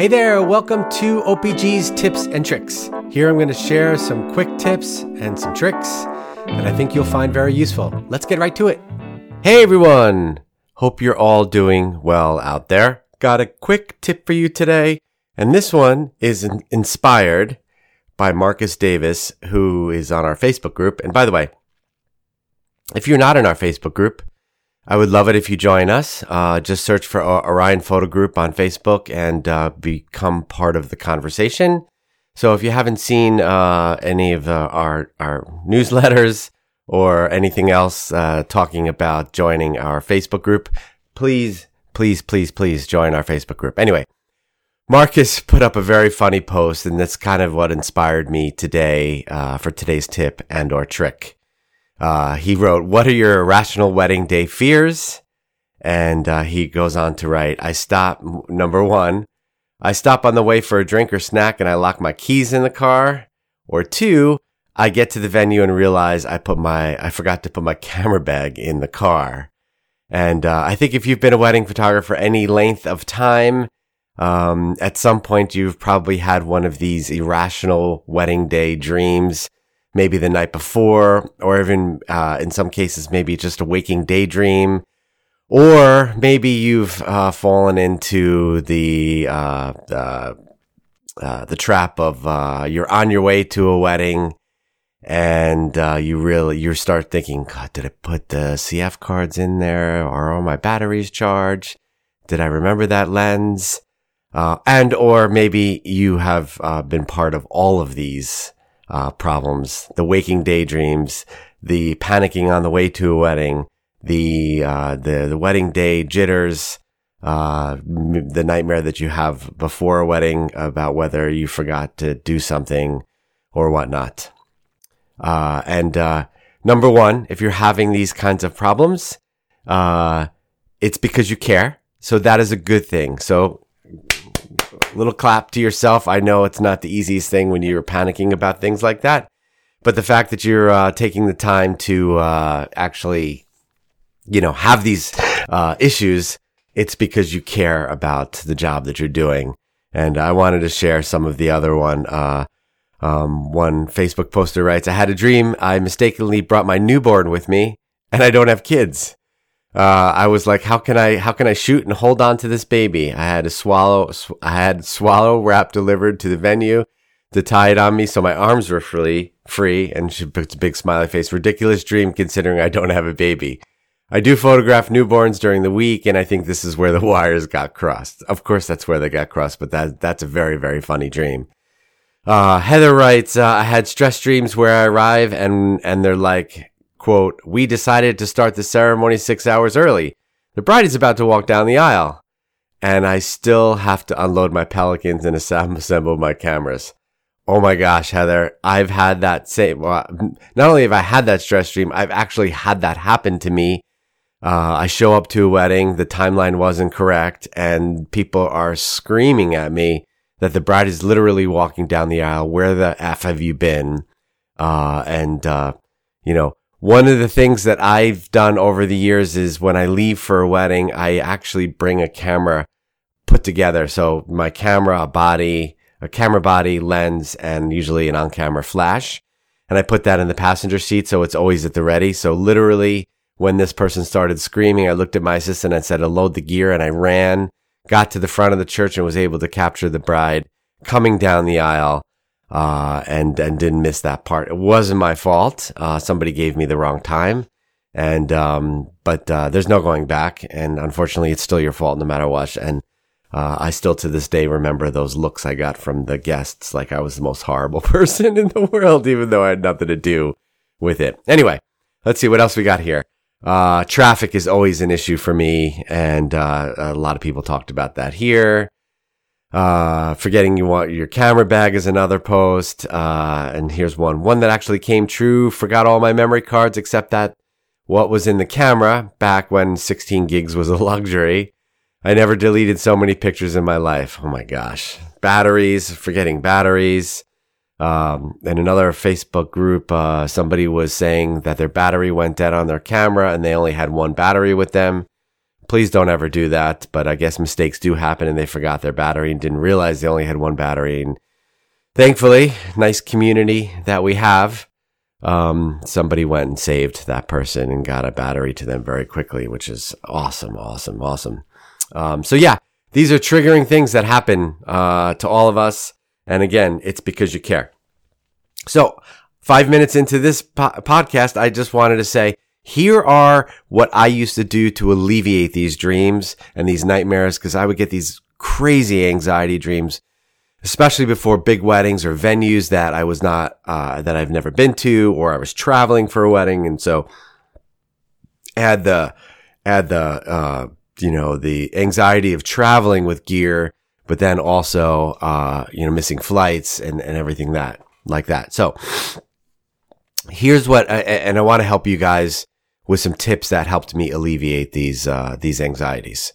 Hey there, welcome to OPG's Tips and Tricks. Here I'm going to share some quick tips and some tricks that I think you'll find very useful. Let's get right to it. Hey everyone! Hope you're all doing well out there. Got a quick tip for you today, and this one is inspired by Marcus Davis, who is on our Facebook group. And by the way, if you're not in our Facebook group, I would love it if you join us. Uh, just search for Orion Photo Group on Facebook and uh, become part of the conversation. So if you haven't seen uh, any of uh, our our newsletters or anything else uh, talking about joining our Facebook group, please, please, please, please join our Facebook group. Anyway, Marcus put up a very funny post, and that's kind of what inspired me today uh, for today's tip and or trick. Uh, he wrote, What are your irrational wedding day fears? And uh, he goes on to write, I stop, number one, I stop on the way for a drink or snack and I lock my keys in the car. Or two, I get to the venue and realize I put my, I forgot to put my camera bag in the car. And uh, I think if you've been a wedding photographer any length of time, um, at some point you've probably had one of these irrational wedding day dreams maybe the night before, or even uh, in some cases, maybe just a waking daydream. Or maybe you've uh, fallen into the uh, uh, the trap of uh, you're on your way to a wedding, and uh, you really you start thinking, God, did I put the CF cards in there? Are all my batteries charged? Did I remember that lens? and or maybe you have been part of all of these uh, problems, the waking daydreams, the panicking on the way to a wedding, the uh, the the wedding day jitters, uh, the nightmare that you have before a wedding about whether you forgot to do something or whatnot. Uh, and uh, number one, if you're having these kinds of problems, uh, it's because you care. So that is a good thing. So little clap to yourself. I know it's not the easiest thing when you're panicking about things like that, but the fact that you're uh, taking the time to uh, actually, you know, have these uh, issues, it's because you care about the job that you're doing. And I wanted to share some of the other one. Uh, um, one Facebook poster writes, "I had a dream. I mistakenly brought my newborn with me, and I don't have kids." Uh, I was like, how can I, how can I shoot and hold on to this baby? I had a swallow, sw- I had swallow wrap delivered to the venue to tie it on me. So my arms were free, free. And she puts a big smiley face. Ridiculous dream considering I don't have a baby. I do photograph newborns during the week. And I think this is where the wires got crossed. Of course, that's where they got crossed, but that, that's a very, very funny dream. Uh, Heather writes, uh, I had stress dreams where I arrive and, and they're like, Quote, we decided to start the ceremony six hours early. The bride is about to walk down the aisle. And I still have to unload my pelicans and assemble my cameras. Oh my gosh, Heather, I've had that same, well, not only have I had that stress dream, I've actually had that happen to me. Uh, I show up to a wedding, the timeline wasn't correct, and people are screaming at me that the bride is literally walking down the aisle. Where the F have you been? Uh, and, uh, you know, one of the things that I've done over the years is when I leave for a wedding, I actually bring a camera put together. So my camera, a body, a camera body, lens, and usually an on camera flash. And I put that in the passenger seat. So it's always at the ready. So literally when this person started screaming, I looked at my assistant and said, load the gear. And I ran, got to the front of the church and was able to capture the bride coming down the aisle uh, and and didn't miss that part. It wasn't my fault. Uh, somebody gave me the wrong time, and um, but uh, there's no going back. And unfortunately, it's still your fault no matter what. And uh, I still to this day remember those looks I got from the guests, like I was the most horrible person in the world, even though I had nothing to do with it. Anyway, let's see what else we got here. Uh, traffic is always an issue for me, and uh, a lot of people talked about that here. Uh, forgetting you want your camera bag is another post. Uh, and here's one. One that actually came true. Forgot all my memory cards except that what was in the camera back when 16 gigs was a luxury. I never deleted so many pictures in my life. Oh my gosh. Batteries, forgetting batteries. Um, in another Facebook group, uh, somebody was saying that their battery went dead on their camera and they only had one battery with them please don't ever do that. But I guess mistakes do happen and they forgot their battery and didn't realize they only had one battery. And thankfully, nice community that we have. Um, somebody went and saved that person and got a battery to them very quickly, which is awesome, awesome, awesome. Um, so yeah, these are triggering things that happen, uh, to all of us. And again, it's because you care. So five minutes into this po- podcast, I just wanted to say, here are what I used to do to alleviate these dreams and these nightmares because I would get these crazy anxiety dreams, especially before big weddings or venues that I was not, uh, that I've never been to or I was traveling for a wedding. And so add the, add the, uh, you know, the anxiety of traveling with gear, but then also, uh, you know, missing flights and, and everything that like that. So here's what, I, and I want to help you guys with some tips that helped me alleviate these, uh, these anxieties.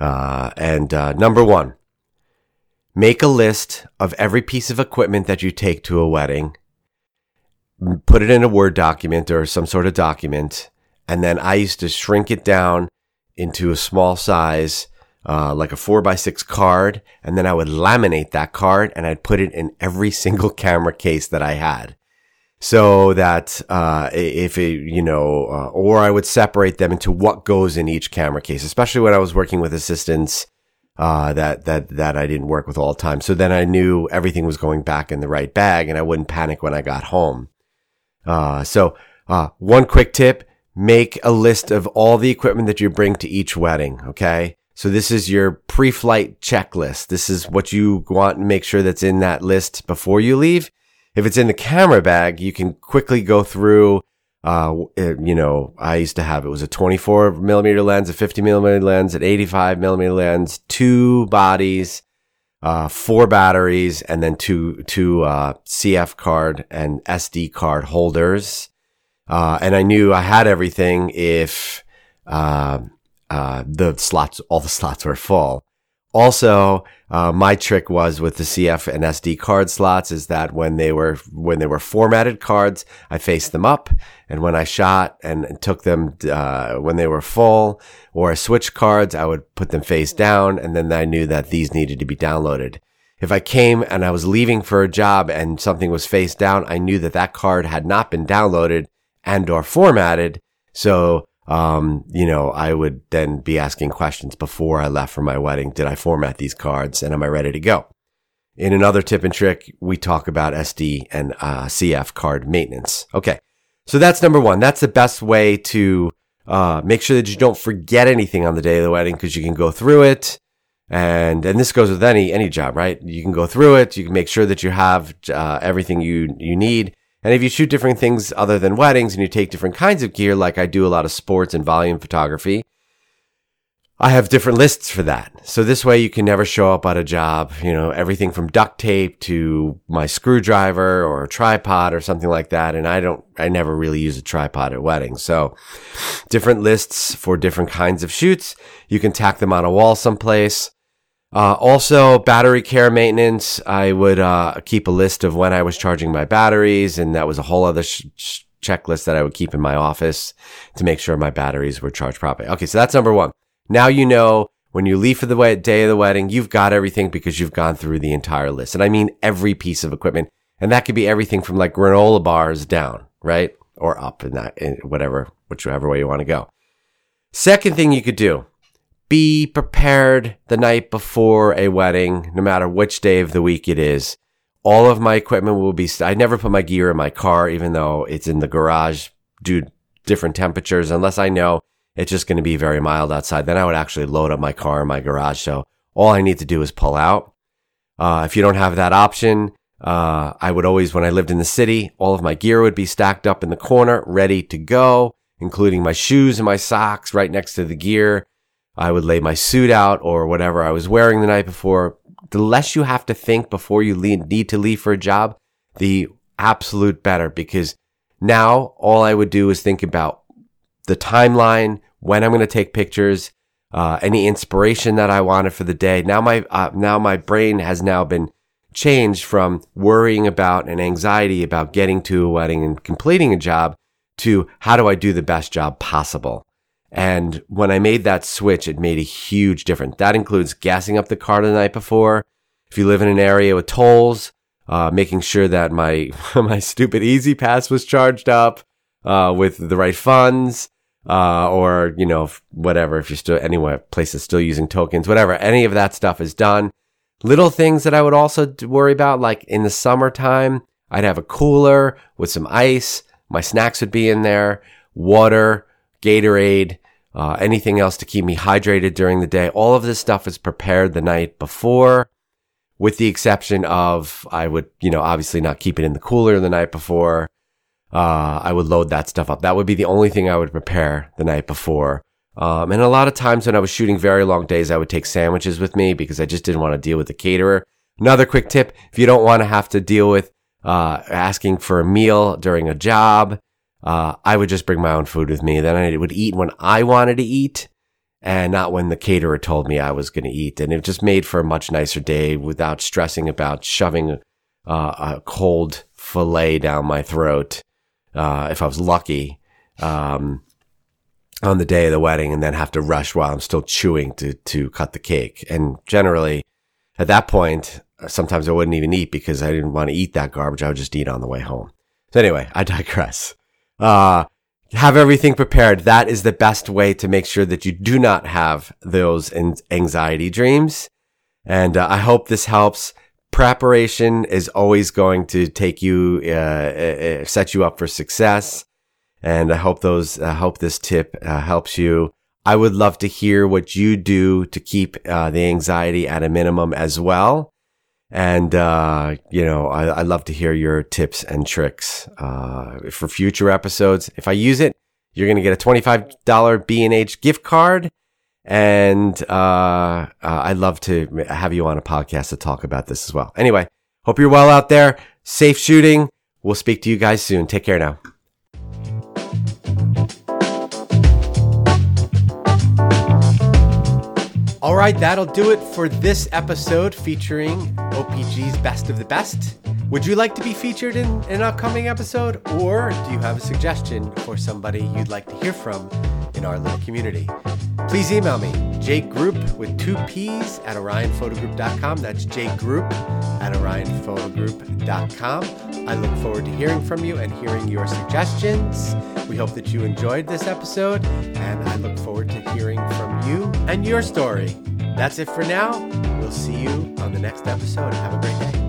Uh, and, uh, number one, make a list of every piece of equipment that you take to a wedding, put it in a Word document or some sort of document. And then I used to shrink it down into a small size, uh, like a four by six card. And then I would laminate that card and I'd put it in every single camera case that I had. So that, uh, if it, you know, uh, or I would separate them into what goes in each camera case, especially when I was working with assistants, uh, that, that, that I didn't work with all the time. So then I knew everything was going back in the right bag and I wouldn't panic when I got home. Uh, so, uh, one quick tip, make a list of all the equipment that you bring to each wedding. Okay. So this is your pre-flight checklist. This is what you want to make sure that's in that list before you leave. If it's in the camera bag, you can quickly go through. Uh, you know, I used to have it was a 24 millimeter lens, a 50 millimeter lens, an 85 millimeter lens, two bodies, uh, four batteries, and then two two uh, CF card and SD card holders. Uh, and I knew I had everything if, uh, uh, the slots, all the slots were full. Also, uh, my trick was with the CF and SD card slots is that when they were, when they were formatted cards, I faced them up. And when I shot and, took them, uh, when they were full or I switched cards, I would put them face down. And then I knew that these needed to be downloaded. If I came and I was leaving for a job and something was face down, I knew that that card had not been downloaded and or formatted. So, um, you know, I would then be asking questions before I left for my wedding. Did I format these cards and am I ready to go? In another tip and trick, we talk about SD and uh, CF card maintenance. Okay. So that's number one. That's the best way to uh, make sure that you don't forget anything on the day of the wedding because you can go through it. And, and this goes with any, any job, right? You can go through it. You can make sure that you have, uh, everything you, you need. And if you shoot different things other than weddings and you take different kinds of gear, like I do a lot of sports and volume photography, I have different lists for that. So this way you can never show up at a job, you know, everything from duct tape to my screwdriver or a tripod or something like that. And I don't, I never really use a tripod at weddings. So different lists for different kinds of shoots. You can tack them on a wall someplace. Uh, also, battery care maintenance. I would uh, keep a list of when I was charging my batteries, and that was a whole other sh- sh- checklist that I would keep in my office to make sure my batteries were charged properly. Okay, so that's number one. Now you know when you leave for the day of the wedding, you've got everything because you've gone through the entire list, and I mean every piece of equipment, and that could be everything from like granola bars down, right, or up, in that in whatever whichever way you want to go. Second thing you could do be prepared the night before a wedding, no matter which day of the week it is. All of my equipment will be, st- I never put my gear in my car, even though it's in the garage due different temperatures, unless I know it's just going to be very mild outside. Then I would actually load up my car in my garage. So all I need to do is pull out. Uh, if you don't have that option, uh, I would always, when I lived in the city, all of my gear would be stacked up in the corner, ready to go, including my shoes and my socks right next to the gear. I would lay my suit out or whatever I was wearing the night before. The less you have to think before you need to leave for a job, the absolute better because now all I would do is think about the timeline, when I'm going to take pictures, uh, any inspiration that I wanted for the day. Now my, uh, now my brain has now been changed from worrying about and anxiety about getting to a wedding and completing a job to how do I do the best job possible? And when I made that switch, it made a huge difference. That includes gassing up the car the night before. If you live in an area with tolls, uh, making sure that my my stupid E-ZPass was charged up uh, with the right funds, uh, or you know whatever. If you're still anywhere, places still using tokens, whatever. Any of that stuff is done. Little things that I would also worry about, like in the summertime, I'd have a cooler with some ice. My snacks would be in there, water, Gatorade, uh, anything else to keep me hydrated during the day. All of this stuff is prepared the night before, with the exception of I would, you know, obviously not keep it in the cooler the night before. Uh, I would load that stuff up. That would be the only thing I would prepare the night before. Um, and a lot of times when I was shooting very long days, I would take sandwiches with me because I just didn't want to deal with the caterer. Another quick tip: if you don't want to have to deal with uh, asking for a meal during a job, uh, I would just bring my own food with me. Then I would eat when I wanted to eat, and not when the caterer told me I was going to eat. And it just made for a much nicer day without stressing about shoving uh, a cold fillet down my throat. Uh, if I was lucky. Um, on the day of the wedding and then have to rush while I'm still chewing to, to cut the cake. And generally at that point, sometimes I wouldn't even eat because I didn't want to eat that garbage. I would just eat on the way home. So anyway, I digress. Uh, have everything prepared. That is the best way to make sure that you do not have those anxiety dreams. And uh, I hope this helps. Preparation is always going to take you, uh, uh set you up for success. And I hope those, I hope this tip uh, helps you. I would love to hear what you do to keep uh, the anxiety at a minimum as well. And, uh, you know, I, I, love to hear your tips and tricks, uh, for future episodes. If I use it, you're going to get a $25 B&H gift card. And, uh, uh, I'd love to have you on a podcast to talk about this as well. Anyway, hope you're well out there. Safe shooting. We'll speak to you guys soon. Take care now. All right, that'll do it for this episode featuring OPG's Best of the Best. Would you like to be featured in an upcoming episode, or do you have a suggestion for somebody you'd like to hear from in our little community? Please email me, jgroupp with two P's at orionphotogroup.com. That's jgroupp at orionphotogroup.com. I look forward to hearing from you and hearing your suggestions. We hope that you enjoyed this episode, and I look forward to hearing from you and your story. That's it for now. We'll see you on the next episode. Have a great day.